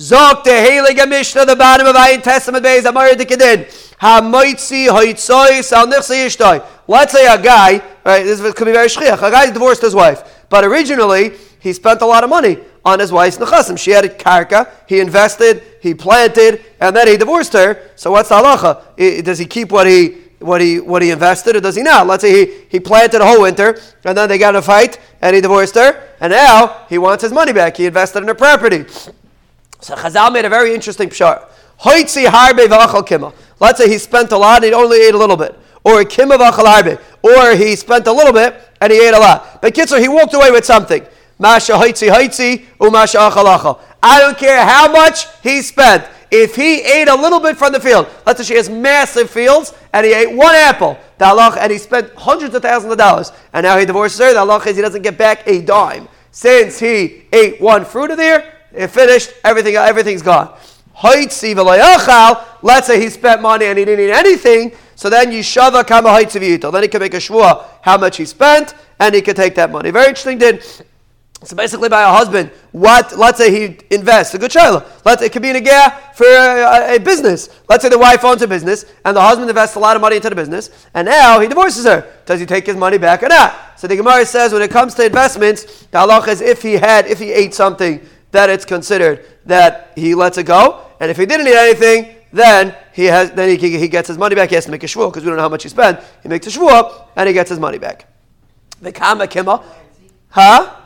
Zog the Heilige Mishnah, the bottom of Ayin Testament Beis, Amar Dikidin. Ha-moitzi hoitzoi sal nichse yishtoi. Let's say a guy, right, this could be very shchiach, a guy divorced his wife, but originally he spent a lot of money on his wife's nechasim. She had a karka, he invested, he planted, and then he divorced her. So what's the halacha? Does he keep what he what he what he invested, or does he not? Let's say he, he planted a whole winter, and then they got in a fight, and he divorced her, and now he wants his money back. He invested in her property. So Chazal made a very interesting pshar. Hoitzi harbe v'achal kima. Let's say he spent a lot and he only ate a little bit. Or kima v'achal harbe. Or he spent a little bit and he ate a lot. But Kitzer, he walked away with something. Masha hoitzi hoitzi umasha achal achal. I don't care how much he spent. If he ate a little bit from the field, let's say she has massive fields, and he ate one apple, the and he spent hundreds of thousands of dollars, and now he divorces her, the halach is he doesn't get back a dime. Since he ate one fruit of there, it finished, everything, everything's gone. Let's say he spent money and he didn't eat anything, so then Yishava Kama Haitzivito. Then he can make a shvua how much he spent, and he can take that money. Very interesting, did so basically, by a husband, what? Let's say he invests a good child. Let's it could be in a gear for a, a, business. Let's say the wife owns a business and the husband invests a lot of money into the business, and now he divorces her. Does he take his money back or not? So the Gemara says when it comes to investments, the halach is if he had, if he ate something, that it's considered that he lets it go, and if he didn't eat anything, then he has, then he, he gets his money back. He has to make a shvuah because we don't know how much he spent. He makes a shvuah and he gets his money back. The kama huh?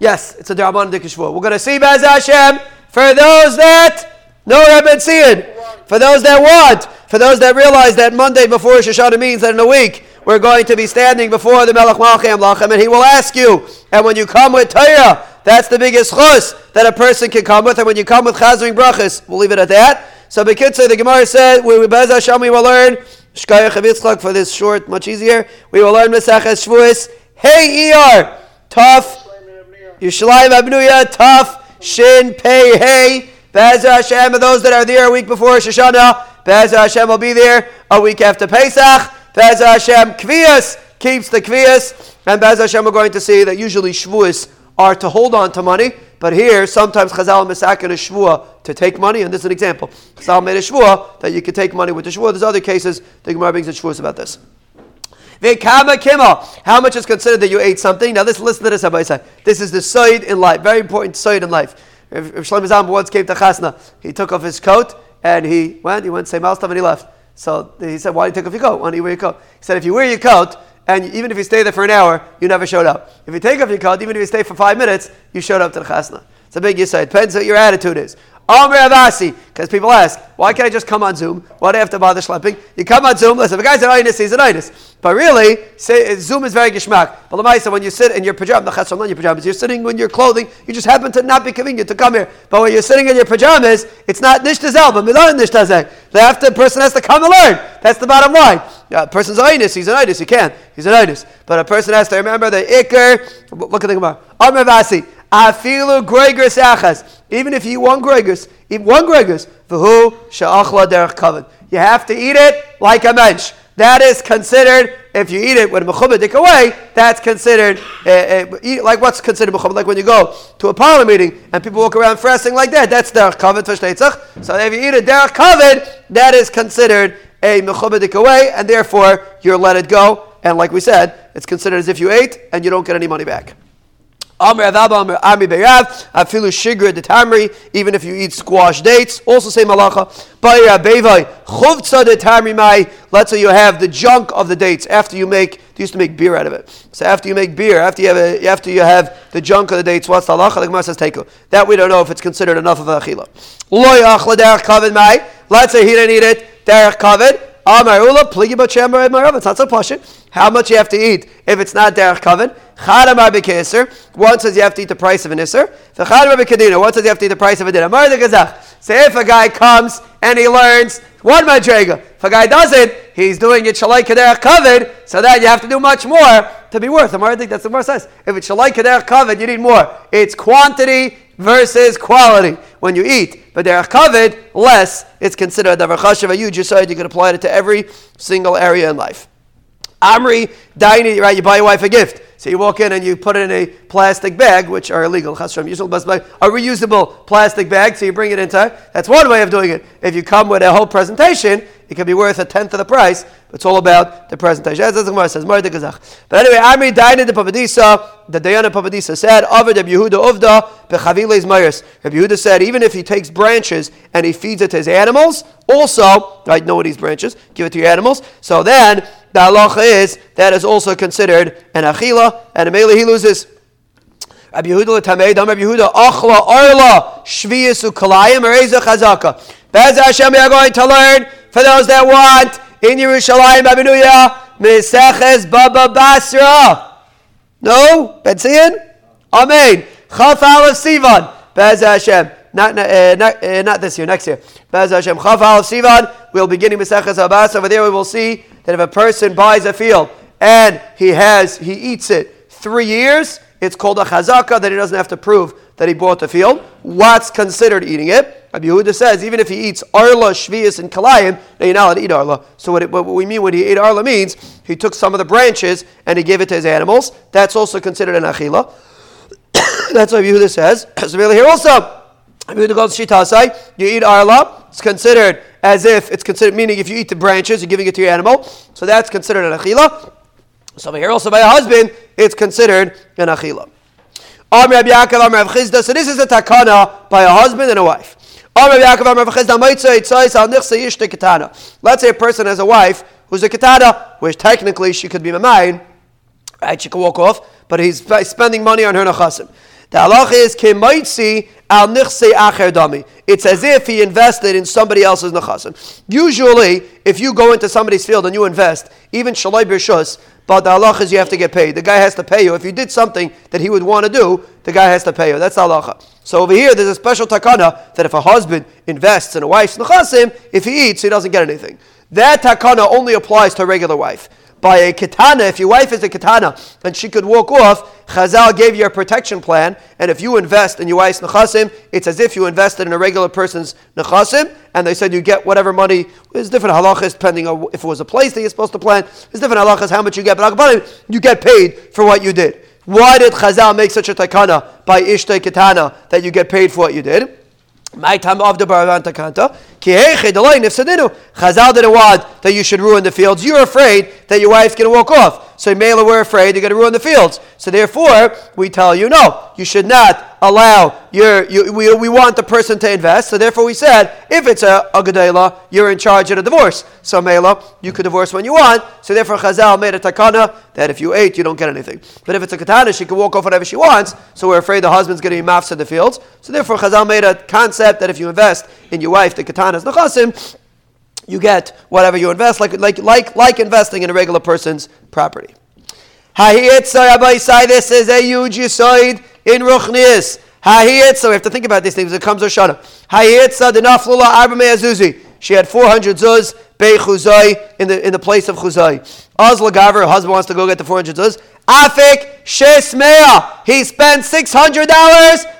Yes, it's a Darabban Dikishvua. We're going to see Bez Hashem for those that know Rebbe Tziyad, for those that want, for those that realize that Monday before Shoshana means that in a week we're going to be standing before the Melech Malchem Lachem, and he will ask you, and when you come with Torah, that's the biggest chus that a person can come with, and when you come with Chazering Brachas, we'll leave it at that. So Bekitzer, the Gemara said, we, Bez Hashem, we will learn Shkaya Chavitzchak for this short, much easier. We will learn Mesachas Shvuas. Hey, ER, tough. Yushalayim Abnuya, Tough, Shin, Pei, Hey. Be'ezer Hashem, those that are there a week before Shoshana, Be'ezer Hashem will be there a week after Pesach. Be'ezer Hashem, Kvias, keeps the Kvias. And Be'ezer Hashem, we're going to see that usually Shavuos are to hold on to money, but here sometimes Chazal misakin a shvua to take money, and this is an example. Chazal made a shvua that you could take money with the shvua. There's other cases the Gemara brings a shvuas about this. How much is considered that you ate something? Now, this listen to this, Rabbi said. This is the side in life, very important side in life. If, Shlomo Zalman once came to Chasna, he took off his coat and he went, he went to say and he left. So he said, Why do you take off your coat? Why do you wear your coat? He said, If you wear your coat, and even if you stay there for an hour, you never showed up. If you take off your coat, even if you stay for five minutes, you showed up to the chasna. It's a big yisai. It depends what your attitude is. Because people ask, why can't I just come on Zoom? Why do I have to bother schlepping? You come on Zoom, listen, if a guy's an itis, he's an itis. But really, say, uh, Zoom is very geschmack. But Lamaisa, when you sit in your pajamas, not your pajamas, you're sitting in your clothing, you just happen to not be convenient to come here. But when you're sitting in your pajamas, it's not nishtaz but milon nishtazeh. The person has to come and learn. That's the bottom line. A person's itis, he's an itis, he can. He's an itis. But a person has to remember the ikr. Look at the Gemara. Amr Avasi. Afilu gregus achas. Even if you eat one gregus, eat one gregus. V'hu sha'achla derech kavod. You have to eat it like a mensch. That is considered, if you eat it with a mechubadik away, that's considered, uh, uh, like what's considered mechubed? Like when you go to a parlor meeting and people walk around fasting like that, that's derech kavod v'shteitzach. So if you eat a derech kavod, that is considered a mechubadik away, and therefore you're let it go. And like we said, it's considered as if you ate and you don't get any money back. Amr Avaba Amr Ami Beirav, Afilu Shigra de Tamri, even if you eat squash dates, also say malacha. Bayra Bevai, Chuvtza de Tamri Mai, let's say you have the junk of the dates after you make, they used to make beer out of it. So after you make beer, after you have, a, after you have the junk of the dates, what's the halacha? The Gemara says teku. That we don't know if it's considered enough of a achila. Loy achla derech kavod mai, let's say he didn't eat it, derech kavod, Amar Ula, Pligi Bachamar Marav, it's not so posh. How much you have to eat if it's not derech kavod? Chadamar b'keser. One says you have to eat the price of an iser. The chadamar b'kedina. One says you have to eat the price of a dinner. the gazach. Say if a guy comes and he learns one madrega, if a guy doesn't, he's doing it shalai kaderach covered. So that you have to do much more to be worth. The Mar think that's the more says. If it's shalai kaderach covered, you need more. It's quantity versus quality when you eat. But derech covered less. It's considered davar chashav. You just said you can apply it to every single area in life. Amri, Daini, right? You buy your wife a gift. So you walk in and you put it in a plastic bag, which are illegal, a reusable plastic bag. So you bring it into. That's one way of doing it. If you come with a whole presentation, it can be worth a tenth of the price. It's all about the presentation. The But anyway, Amri Daini the Papadisa, the Diana Papadisa said, Avad Yehuda Uvda bechaviles. Rabbi Yehuda said, even if he takes branches and he feeds it to his animals, also, right, know these branches, give it to your animals. So then the halacha is that is also considered an achila, and immediately he loses. Rabbi Yehuda l'tamei dam Rabbi Yehuda achla arla shviyas ukalayim ereza chazaka. Bez Hashem we are going to learn for those that want in Yerushalayim Abinuya Meseches Baba Basra. No, Betzion. Amen. Chaf Aleph Sivan. Bez Hashem. Not, uh, not, uh, not this year, next year. Bez Hashem. Chaf Aleph Sivan. We'll begin in Meseches Abbas. Over there we will see that if a person buys a field and he has he eats it three years, it's called a chazaka that he doesn't have to prove that he bought the field. What's considered eating it? Rabbi Yehuda says even if he eats arla, shvius, and kalayim, now you're not allowed to eat arla. So what, it, what we mean when he ate arla means he took some of the branches and he gave it to his animals. That's also considered an achila. That's what Yehuda says. So really here also, Yehuda goes shitasai. You eat arla. It's considered as if it's considered, meaning if you eat the branches, you're giving it to your animal. So that's considered an achila. So here also by a husband, it's considered an achila. So this is a takana by a husband and a wife. Let's say a person has a wife who's a katana, which technically she could be mamayin, right? She could walk off, but he's spending money on her nachasim. The halach is kemaitzi al nichse acher dami. It's as if he invested in somebody else's nechasim. Usually, if you go into somebody's field and you invest, even shalai b'rshus, but the halach is you have to get paid. The guy has to pay you. If you did something that he would want to do, the guy has to pay you. That's halacha. So over here, there's a special takana that if a husband invests in a wife's nechasim, if he eats, he doesn't get anything. That takana only applies to a regular wife by a katana, if your wife is a katana and she could walk off, Chazal gave you a protection plan, and if you invest in your wife's nechasim, it's as if you invested in a regular person's nechasim, and they said you get whatever money. There's different halachas depending on if it was a place that you're supposed to plan. There's different halachas how much you get, but you get paid for what you did. Why did Chazal make such a takana by Ishtay Katana that you get paid for what you did? My time of the Baravanta Kanta. Chazal didn't want that you should ruin the fields. You're afraid that your wife's going to walk off. So Mela, we're afraid you're going to ruin the fields. So therefore, we tell you, no, you should not allow your, you, we, we want the person to invest. So therefore we said, if it's a, a Gedela, you're in charge of the divorce. So Mela, you could divorce when you want. So therefore Chazal made a takana that if you ate, you don't get anything. But if it's a katana, she can walk off whatever she wants. So we're afraid the husband's going to be mafs in the fields. So therefore Chazal made a concept that if you invest in your wife, the katana is nachasim, you get whatever you invest, like, like, like, like investing in a regular person's property. This is a huge yisoid in Ruchnias. So we have to think about these things. It comes Oshana. Hayitza denaflula arba me'azuzi. She had 400 zuz bei chuzai in the in the place of chuzai. Lagaver, her husband wants to go get the 400 zuz. Afik shesmea. He spent $600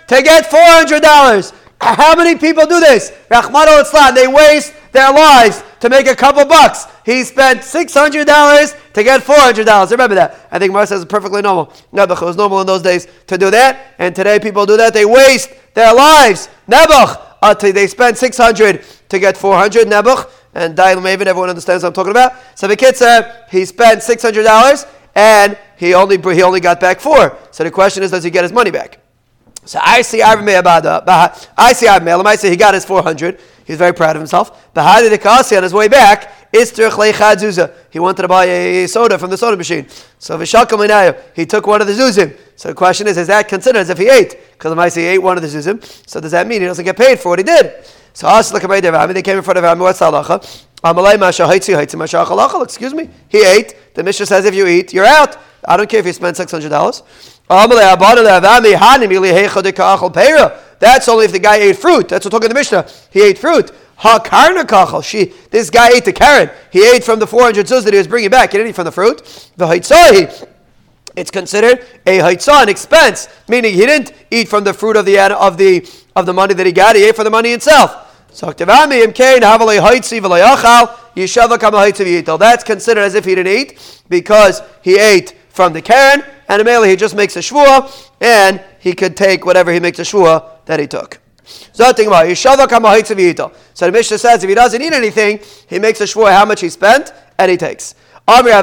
to get $400. How many people do this? They waste their lives to make a couple bucks. He spent $600 to get $400. Remember that. I think Mar says it's perfectly normal. Nebuch, it was normal in those days to do that. And today people do that. They waste their lives. Nebuch, uh, they spend 600 to get 400. Nebuch. And Dail Maven, everyone understands what I'm talking about. So the kid said he spent $600 and he only, he only got back four. So the question is, does he get his money back? So I see Arvimei. I see Arvimei. I say he got his 400. He's very proud of himself. Bahadi the Kasi on his way back, he wanted to buy a soda from the soda machine. So he took one of the zuzim. So the question is, is that considered as if he ate? Because I say he ate one of the zuzim. So does that mean he doesn't get paid for what he did? So they came in front of him. What's? Excuse me. He ate. The Mishnah says if you eat, you're out. I don't care if you spend six hundred dollars. That's only if the guy ate fruit. That's what talking the Mishnah. He ate fruit. She, this guy ate the carrot. He ate from the 400 zuz that he was bringing back. He didn't eat from the fruit. The haitzahi. It's considered a haitzah, an expense, meaning he didn't eat from the fruit of the of the of the money that he got. He ate for the money itself. So. That's considered as if he didn't eat because he ate from the Karen, and Amela he just makes a shvua, and he could take whatever he makes a shvua that he took. So the Mishnah says if he doesn't eat anything, he makes a shvua how much he spent, and he takes. There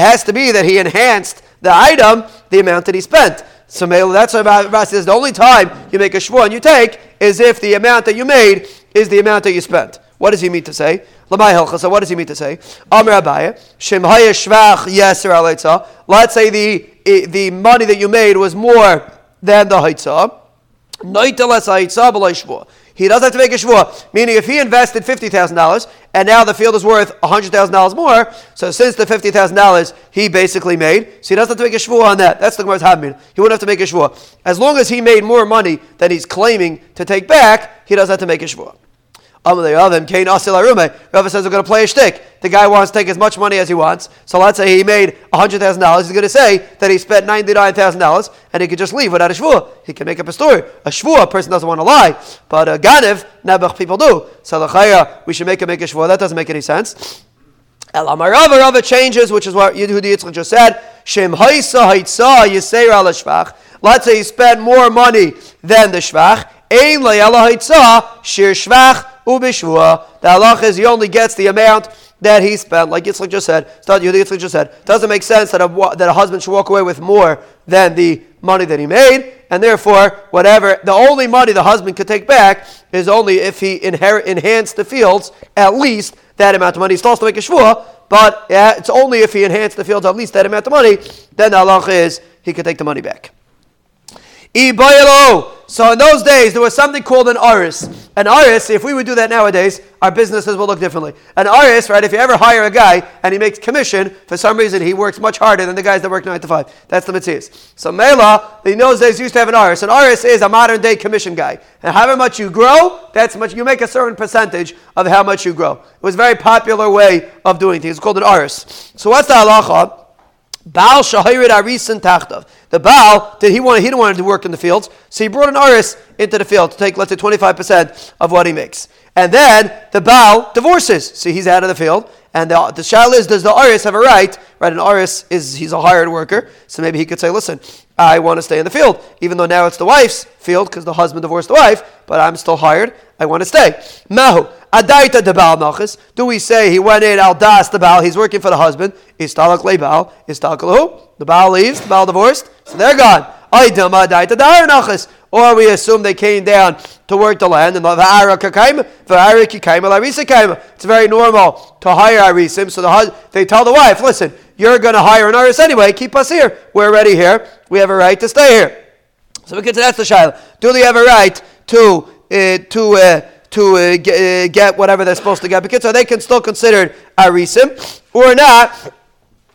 has to be that he enhanced the item, the amount that he spent. So that's why Rashi says the only time you make a shvua and you take is if the amount that you made is the amount that you spent. What does he mean to say? So what does he mean to say? Let's say the the money that you made was more than the haitzah. He doesn't have to make a shvua. Meaning, if he invested fifty thousand dollars and now the field is worth hundred thousand dollars more, so since the fifty thousand dollars he basically made, so he doesn't have to make a shvua on that. That's the Gemara's habmin. He wouldn't have to make a shvua as long as he made more money than he's claiming to take back. He doesn't have to make a shvua. Rava says we're going to play a shtick. The guy wants to take as much money as he wants. So let's say he made $100,000. He's going to say that he spent $99,000 and he could just leave without a shvua. He can make up a story. A shvua, a person doesn't want to lie. But a ganev, nebuch people do. So l'chaya, we should make him make a shvua. That doesn't make any sense. El Amarava Rava changes, which is what Yehudi Yitzchak just said. Shem haisa al shvach. Let's say he spent more money than the shvach. Ein le haitza shir shvach ubishvua. The halach is he only gets the amount that he spent, like Yitzchak just said. Yitzchak just said. Doesn't make sense that a, that a husband should walk away with more than the money that he made, and therefore, whatever the only money the husband could take back is only if he inherit enhanced the fields at least that amount of money. He's supposed to make a shvua, but yeah, it's only if he enhanced the fields at least that amount of money. Then the halach is he could take the money back. So in those days, there was something called an aris. An aris, if we would do that nowadays, our businesses will look differently. An aris, right, if you ever hire a guy and he makes commission, for some reason he works much harder than the guys that work 9 to 5. That's the mitzvah. So Mela, in those days, used to have an aris. An aris is a modern day commission guy. And however much you grow, that's much, you make a certain percentage of how much you grow. It was a very popular way of doing things. It's called an aris. So what's the halacha? Baal shahirid arisin tachtav. The Baal did he want he didn't want to work in the fields, so he brought an aris into the field to take let's say twenty five percent of what he makes, and then the Baal divorces, so he's out of the field. And the, the shal is, does the aris have a right? Right, an aris is he's a hired worker, so maybe he could say, listen, I want to stay in the field, even though now it's the wife's field because the husband divorced the wife, but I'm still hired. I want to stay. Mahu adaita de baal nachas. Do we say he went in al das the baal? He's working for the husband. Istalak le baal. Istalak who? The baal leaves. The baal divorced. So they're gone. Aidama adaita dar nachas. Or we assume they came down to work the land and it's very normal to hire arisim. So the, hus- they tell the wife, listen, you're going to hire an aris anyway. Keep us here. We're already here. We have a right to stay here. So we get to that's the shaila. Do they have a right to uh, to uh, to uh, get, uh, get, whatever they're supposed to get? Because so they can still consider arisim or not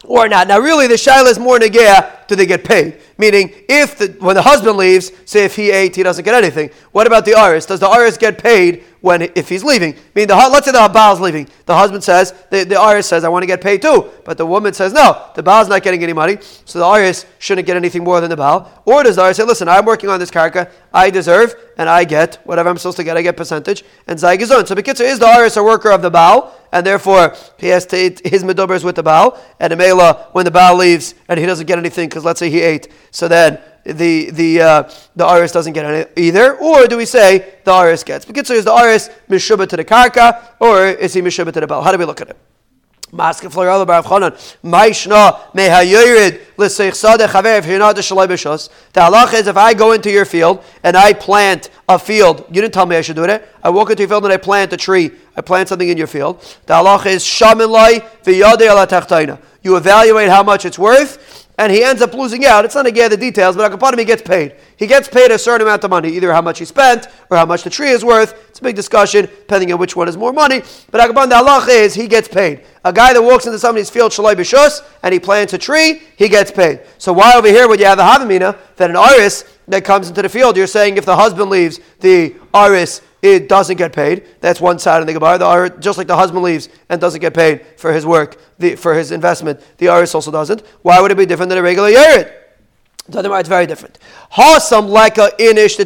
or not. Now, really, the shaila is more negea, do they get paid? Meaning, if the, when the husband leaves, say if he ate, he doesn't get anything. What about the aris? Does the aris get paid when if he's leaving? I mean, the, let's say the Baal is leaving. The husband says, the, the aris says, I want to get paid too. But the woman says, no, the Baal is not getting any money, so the aris shouldn't get anything more than the Baal. Or does the aris say, listen, I'm working on this karka, I deserve, and I get whatever I'm supposed to get, I get percentage, and Zaygizon. So Bekitzer is the aris a worker of the Baal, and therefore he has to eat his medobers with the Baal, and the Mela, when the Baal leaves and he doesn't get anything, because let's say he ate, so then the the uh, the iris doesn't get any either, or do we say the iris gets? Because is the iris mishubah to the karka, or is he mishubah to the bell? How do we look at it? Maske flor Baruch Chanan. Maishna mehayorid l'seichsade chaver v'hinad shalai b'shos. The halach is if I go into your field and I plant a field, you didn't tell me I should do it. I walk into your field and I plant a tree. I plant something in your field. The halach is shamin lai v'yadei ala You evaluate how much it's worth and he ends up losing out. It's not again the details, but Akapanim he gets paid. He gets paid a certain amount of money, either how much he spent or how much the tree is worth. It's a big discussion, depending on which one is more money. But Akapan the halach is he gets paid. A guy that walks into somebody's field, shalai b'shus, and he plants a tree, he gets paid. So why over here would you have the havamina that an iris that comes into the field, you're saying if the husband leaves, the iris it doesn't get paid. That's one side of the Gemara. The just like the husband leaves and doesn't get paid for his work, the, for his investment, the Aris also doesn't. Why would it be different than a regular Yerid? It's very different. Hasam leka inish the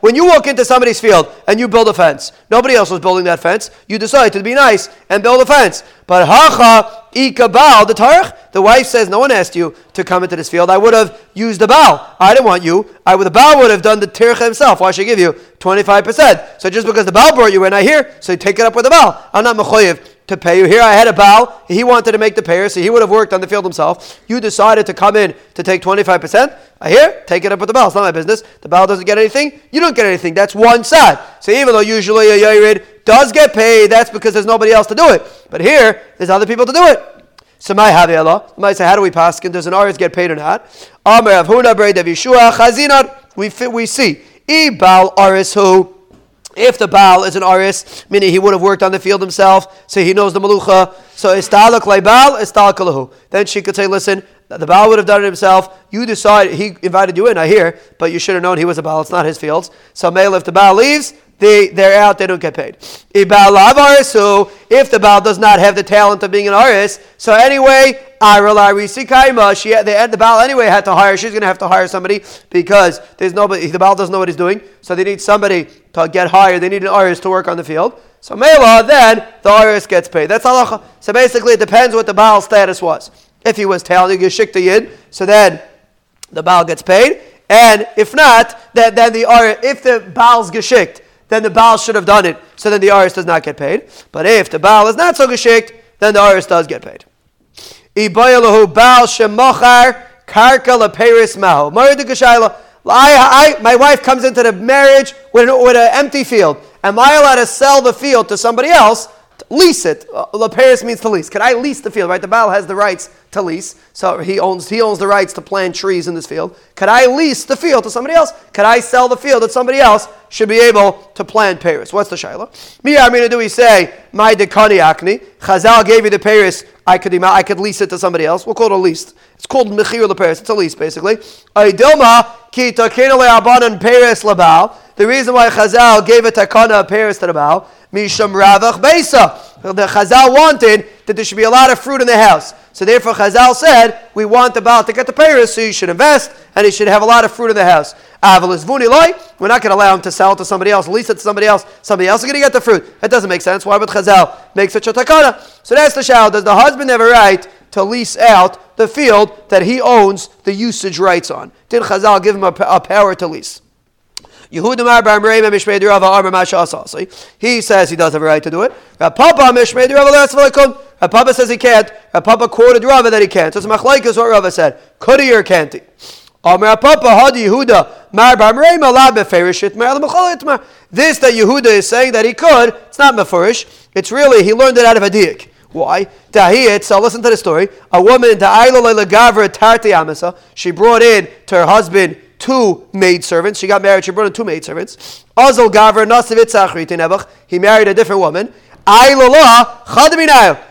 When you walk into somebody's field and you build a fence, nobody else was building that fence. You decide to be nice and build a fence. But hacha ikabal the tarach. The wife says, "No one asked you to come into this field. I would have used the bow. I didn't want you. I would the bow would have done the tircha himself. Why should I give you twenty five percent? So just because the bow brought you in, I hear. So you take it up with the bow. I'm not mechoyev to pay you. Here I had a bow. He wanted to make the payer, so he would have worked on the field himself. You decided to come in to take 25%. I hear, take it up with the bow. It's not my business. The bow doesn't get anything. You don't get anything. That's one side. So even though usually a Yared does get paid, that's because there's nobody else to do it. But here, there's other people to do it. So my havela, might say, how do we pass? Does an aris get paid or not? Amr of Huna Braid of Yeshua Chazinat. We we see. Ibal aris who if the Baal is an aris, meaning he would have worked on the field himself, so he knows the malucha. So istalak Baal, istalak. Then she could say, listen, the Baal would have done it himself. You decide, he invited you in, I hear, but you should have known he was a Baal. It's not his fields. So male, if the Baal leaves, they, they're out, they don't get paid. If the Baal does not have the talent of being an aris, so anyway, I rely see Kaimah. she, the, the Baal anyway had to hire, she's going to have to hire somebody because there's nobody, the Baal doesn't know what he's doing, so they need somebody to get hired, they need an aris to work on the field. So Mela, then the aris gets paid. That's halacha. So basically, it depends what the Baal status was. If he was telling you shik yid, so then the Baal gets paid. And if not, then, then the if the Baal's geschikt, then the Baal should have done it. So then the Aris does not get paid. But if the Baal is not so geschikt, then the Aris does get paid. Ibayalahu Baal Shemachar Karka Leperis Maho. My wife comes into the marriage with an, with an empty field. Am I allowed to sell the field to somebody else lease it. Uh, Paris means to lease. Can I lease the field? Right, the Baal has the rights to lease, so he owns he owns the rights to plant trees in this field. Could I lease the field to somebody else? Could I sell the field that somebody else should be able to plant Paris? What's the shaila? Me, I mean, do we say my dekani akni? Chazal gave you the Paris. I could I could lease it to somebody else. We'll call it a lease. It's called mechir Paris. It's a lease basically. Dilma The reason why Chazal gave a takana Paris to the Baal Misham Ravach Besa. The Chazal wanted that there should be a lot of fruit in the house. So therefore Chazal said, we want the Baal to get the Paris, so you should invest, and he should have a lot of fruit in the house. Avalis Vuni Loi, we're not going to allow him to sell it to somebody else, lease it to somebody else. Somebody else is going to get the fruit. That doesn't make sense. Why would Chazal make such a takana? So that's the shal. Does the husband have a right to lease out the field that he owns the usage rights on? Did Chazal give him a, a power to lease? He says he does have a right to do it. Papa says he can't. Papa quoted Rava that he can't. So it's machlaikas what Rava said. Could he or can't he? This that Yehuda is saying that he could, it's not mefurish. It's really he learned it out of a diak. Why? So listen to the story. A woman, she brought in to her husband two maid servants. She got married, she brought in two maid servants. Azal Gaver Nasivit He married a different woman.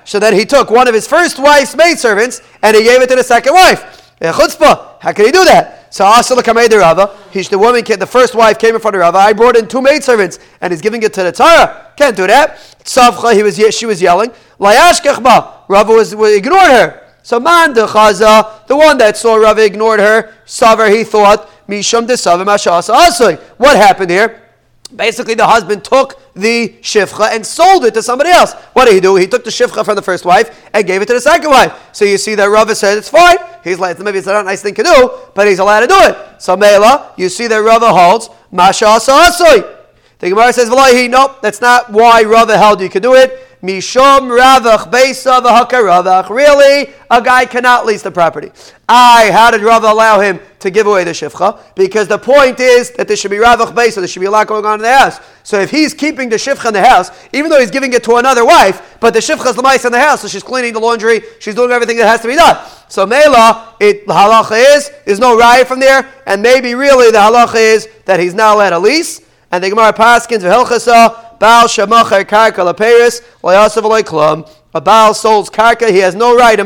So then he took one of his first wife's maid servants and he gave it to the second wife. Eh, chutzpah. How can he do that? So the Rava, he's the woman, the first wife came in front of Rava. I brought in two maid servants and he's giving it to the Torah. Can't do that. Tzavcha, he was, she was yelling. Layashkechba, Rava was, ignored her. So man the chaza, the one that saw Rava ignored her, Saver, he thought Ashasa Asoi. What happened here? Basically, the husband took the shifcha and sold it to somebody else. What did he do? He took the shifcha from the first wife and gave it to the second wife. So you see that Rava said it's fine. He's like, maybe it's not a nice thing to do, but he's allowed to do it. So Mela, you see that Rava holds Masha. The Gemara says, nope, that's not why Rava held you could do it. Mishom Ravach Beisa Ravach. Really, a guy cannot lease the property. I, how did Rava allow him to give away the shifcha? Because the point is that there should be Ravach Beisa, there should be a lot going on in the house. So if he's keeping the shifcha in the house, even though he's giving it to another wife, but the shifcha is the mice in the house, so she's cleaning the laundry, she's doing everything that has to be done. So Mela, it halacha is, there's no riot from there, and maybe really the halacha is that he's not allowed to lease. And the Gemara Paskins, V'helchasa, Baal Shemacher Karka Laperis, Layasav Klum. A Baal sold Karka, he has no right.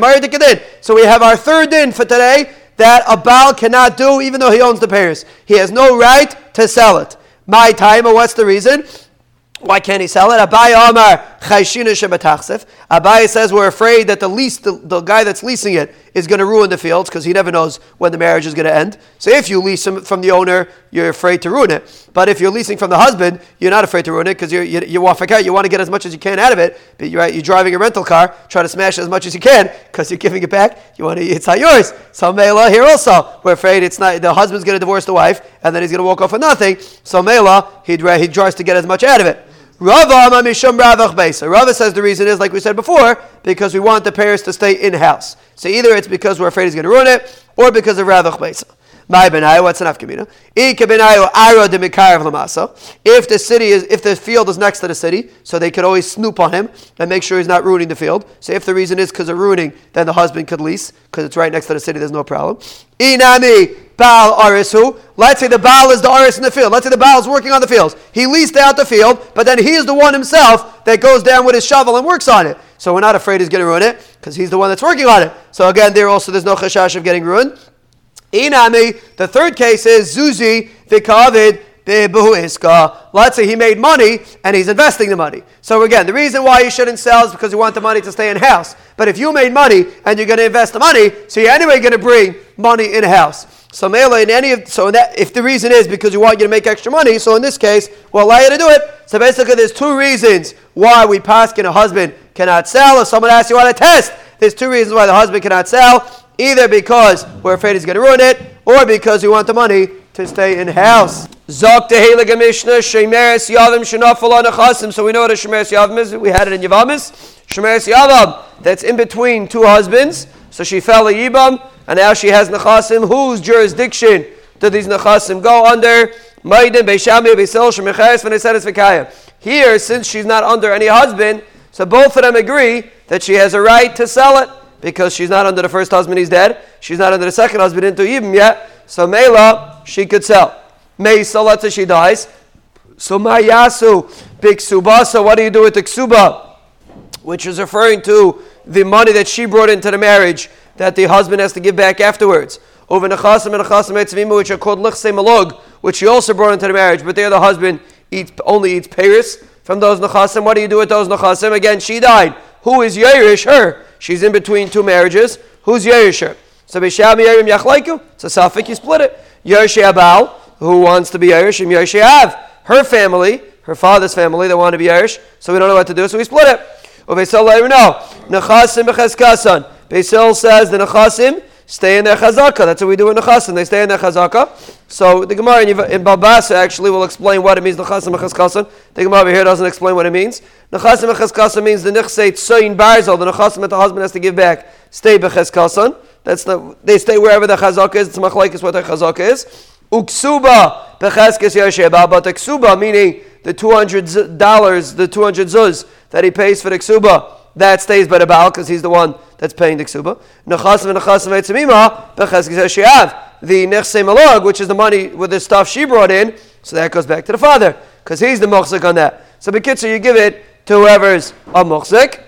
So we have our third din for today that a Baal cannot do even though he owns the Paris. He has no right to sell it. My time, or what's the reason? Why can't he sell it? Abai Omar, Abaye says we're afraid that the lease, the, the guy that's leasing it, is going to ruin the fields because he never knows when the marriage is going to end. So if you lease from the owner, you're afraid to ruin it. But if you're leasing from the husband, you're not afraid to ruin it because you you, you want you want to get as much as you can out of it. But you're, right, you're driving a rental car, try to smash as much as you can because you're giving it back. You want to, it's not yours. So Mela here also, we're afraid it's not the husband's going to divorce the wife and then he's going to walk off with nothing. So Mela, he he tries to get as much out of it. Rava says the reason is, like we said before, because we want the parents to stay in house. So either it's because we're afraid he's going to ruin it, or because of Ravach Beisa. My what's enough lamasa. If the city is, if the field is next to the city, so they could always snoop on him and make sure he's not ruining the field. So if the reason is because of ruining, then the husband could lease because it's right next to the city. There's no problem. Inami Baal Arisu. Let's say the Baal is the Aris in the field. Let's say the Baal is working on the fields. He leased out the field, but then he is the one himself that goes down with his shovel and works on it. So we're not afraid he's going to ruin it because he's the one that's working on it. So again, there also there's no chashash of getting ruined. Inami, the third case is Zuzi Vikavid Let's say he made money and he's investing the money. So again, the reason why you shouldn't sell is because you want the money to stay in house. But if you made money and you're going to invest the money, so you're anyway going to bring money in house. So Mela in any of so that if the reason is because you want you to make extra money, so in this case, we'll allow you to do it. So basically, there's two reasons why we pass in a husband cannot sell. If someone asks you on a test, there's two reasons why the husband cannot sell either because we're afraid he's going to ruin it, or because we want the money to stay in house. Mishnah shemeres yavim So we know what a shemeres yavim is. We had it in Yavamis. Shemeres yavam that's in between two husbands. So she fell a yibam, and now she has nechasim. Whose jurisdiction do these nechasim go under? Maiden beishami beisel v'kaya. Here, since she's not under any husband, so both of them agree that she has a right to sell it because she's not under the first husband, he's dead. She's not under the second husband, into Yibim yet. So Mela, she could sell. Meisa, let's say she dies. So Mayasu, big suba. So what do you do with the ksuba? Which is referring to the money that she brought into the marriage that the husband has to give back afterwards. Over nechasim and nechasim etzvimu, which are called lichse malog, which she also brought into the marriage, but there the husband eats, only eats paris from those nechasim. What do you do with those nechasim? Again, she died. Who is Yerush? Her. She's in between two marriages. Who's Yerush? So Bisham Yerim Yachlaiku. So Safik, you split it. Yerush Abal, who wants to be Yerush, and Yerush Av. Her family, her father's family, they want to be Yerush. So we don't know what to do, so we split it. Uveisel no. Nechasim Becheskasan. Beisel says the Nechasim stay in their chazaka. That's what we do in Nechasim. They stay in their chazaka. So the Gemara in, in Babasa actually will explain what it means, Nechasim Becheskasan. The Gemara over here doesn't explain what it means. Nechasim Becheskasan means the Nechseit Tzoyin Barzel, the Nechasim that the husband has to give back, stay Becheskasan. That's the, they stay wherever the chazaka is. It's machlaik what their chazaka is. Uksuba Becheskes Yosheba, but the ksuba, meaning the $200, the 200 zuz that he pays for the ksuba, that stays by the Baal because he's the one that's paying the ksuba. Nechasim and nechasim etzimima becheskes Yosheav. The nechse malog, which is the money with the stuff she brought in, so that goes back to the father because he's the mochzik on that. So bekitzer, you give it to whoever's a mochzik.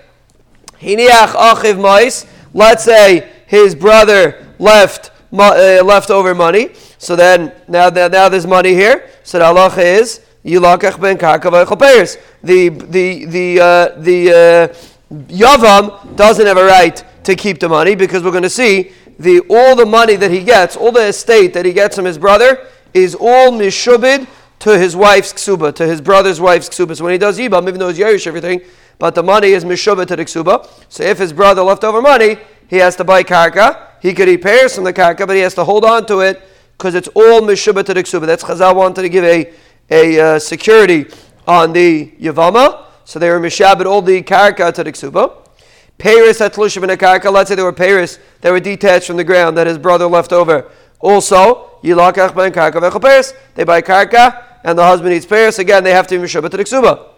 Hiniach achiv mais. Let's say his brother left uh, leftover money. So then now, now there's money here. So the halacha is ben The the the uh, the uh, yavam doesn't have a right to keep the money because we're going to see the all the money that he gets, all the estate that he gets from his brother is all mishubid to his wife's ksuba, to his brother's wife's ksuba. So when he does yibam, even though he's yerush everything, but the money is mishubid to the ksuba. So if his brother left over money, he has to buy karka. He could eat pears from the karka, but he has to hold on to it because it's all mishubah to the ksuba. That's Chazal wanted to give a, a uh, security on the yavama. So they were mishabed all the karka to the ksuba. Paris atlushim in a karka. Let's say there were Paris that were detached from the ground that his brother left over. Also, yilakach ben karka Paris. They buy karka and the husband eats Paris. Again, they have to be mishabed to the ksuba.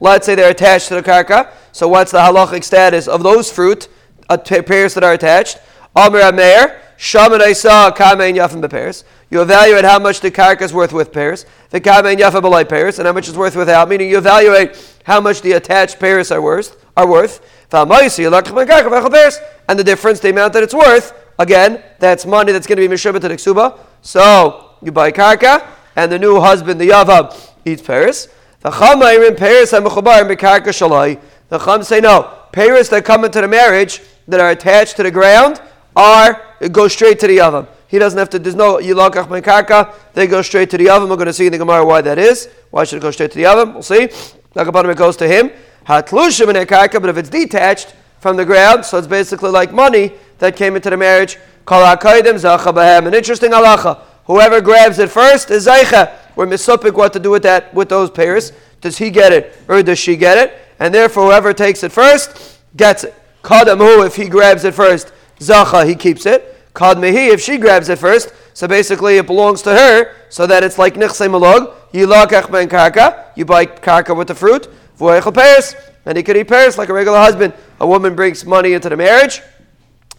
Let's say they're attached to the karka. So what's the halachic status of those fruit, uh, pears that are attached? Amir Ameir, Shaman Isa, Kamein Yafim Bepears. You evaluate how much the karka is worth with pears, the Kamein Yafim Belay pears, and how much it's worth without, meaning you evaluate how much the attached pears are worth. Are worth. And the difference, the amount that it's worth, again, that's money that's going to be Mishabah to the. So you buy karka, and the new husband, the Yavam, eats pears. The Chamayrim Paris and Mekarka Shalai. The Chum say no. Paris that come into the marriage that are attached to the ground are go straight to the Yavam. He doesn't have to. There's no yilakach mekarka. They go straight to the Yavam. We're going to see in the Gemara why that is. Why should it go straight to the Yavam? We'll see. Nakapanim it goes to him. Hatlushim mekarka. But if it's detached from the ground, so it's basically like money that came into the marriage. An interesting halacha. Whoever grabs it first is zaycha. We're misopik what to do with that with those pairs. Does he get it or does she get it? And therefore, whoever takes it first gets it. Kadamu, if he grabs it first, zacha, he keeps it. If she grabs it first, so basically it belongs to her, so that it's like nichse malog. You lakach ben karka, you buy karka with the fruit, v'oichel pears, and he could eat pears like a regular husband. A woman brings money into the marriage,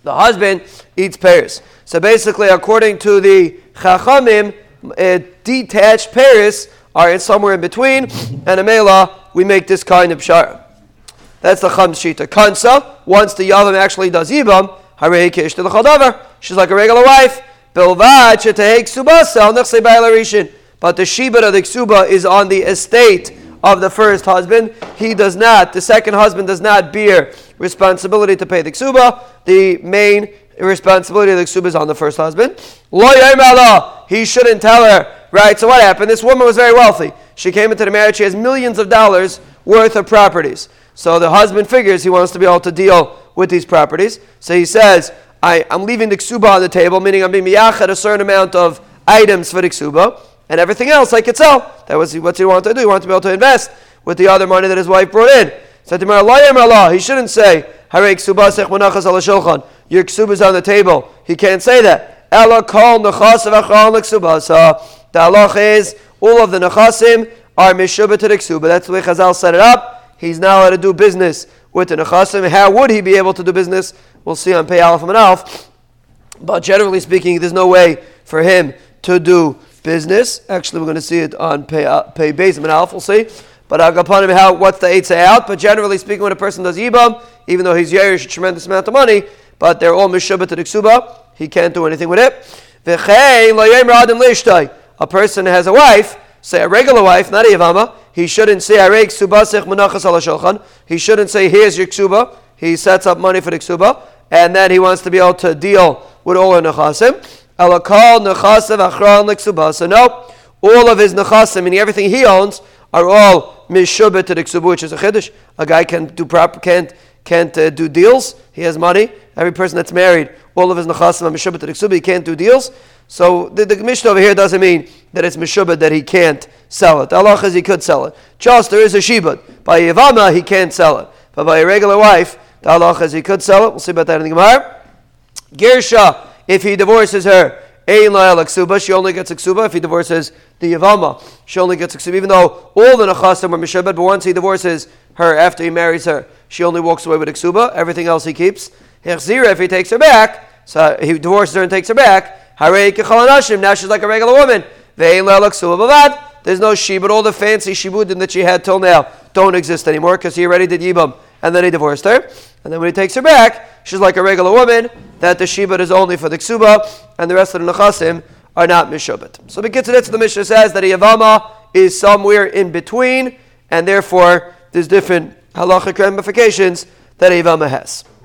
the husband eats pears. So basically, according to the chachamim, detached pears are somewhere in between, and a mela, we make this kind of pshara. That's the cham shita. Kansa, once the yavam actually does ibam, Harei kish to the chadavar. She's like a regular wife. But the shibud of the ksuba is on the estate of the first husband. He does not, the second husband does not bear responsibility to pay the ksuba. The main responsibility of the ksuba is on the first husband. He shouldn't tell her. Right, so what happened? This woman was very wealthy. She came into the marriage, she has millions of dollars worth of properties. So the husband figures he wants to be able to deal with these properties. So he says, I, am leaving the ksuba on the table, meaning I'm being miyached a certain amount of items for the ksuba, and everything else I could sell. That was what he wanted to do. He wanted to be able to invest with the other money that his wife brought in. So Allah, he shouldn't say, Your ksuba is on the table. He can't say that. Kol The halach is, all of the nechasim are mishubah to the ksuba. That's the way Chazal set it up. He's now allowed to do business with the Nechasim. How would he be able to do business? We'll see on Pei Aleph and Alf. But generally speaking, there's no way for him to do business. Actually, we're going to see it on uh, Pei Beis and Alf, we'll see. But him, how, what's the eight say out? But generally speaking, when a person does Yibam, even though he's Yerush a tremendous amount of money, but they're all Mishubah to the Ksuba, he can't do anything with it. A person has a wife, say a regular wife, not a Yavama, he shouldn't say He shouldn't say here's your ksuba. He sets up money for the ksuba, and then he wants to be able to deal with all the nechasim. So No, all of his nechasim, meaning everything he owns, are all mishubah to the ksuba, which is a chiddush. A guy can do proper can't can't uh, do deals. He has money. Every person that's married, all of his nechasim are mishubah to the ksuba. He can't do deals. So the, the Mishnah over here doesn't mean that it's Meshubah that he can't sell it. The Allah is he could sell it. Just there is a Shibud. By Yavama, he can't sell it. But by a regular wife, the Allah is he could sell it. We'll see about that in the Gemara. Gersha, if he divorces her, Ein Ksuba, she only gets a Ksuba. If he divorces the Yavama, she only gets a Ksuba. Even though all the Nechasim were Meshubah, but once he divorces her after he marries her, she only walks away with a Ksuba. Everything else he keeps. Hechzira, if he takes her back, so he divorces her and takes her back, now she's like a regular woman. There's no shibud. All the fancy shibudim that she had till now don't exist anymore because he already did yibam and then he divorced her. And then when he takes her back, she's like a regular woman that the shibud is only for the ksuba and the rest of the nechasim are not mishubit. So begin to the Mishnah says that a yavama is somewhere in between and therefore there's different halachic ramifications that a yavama has.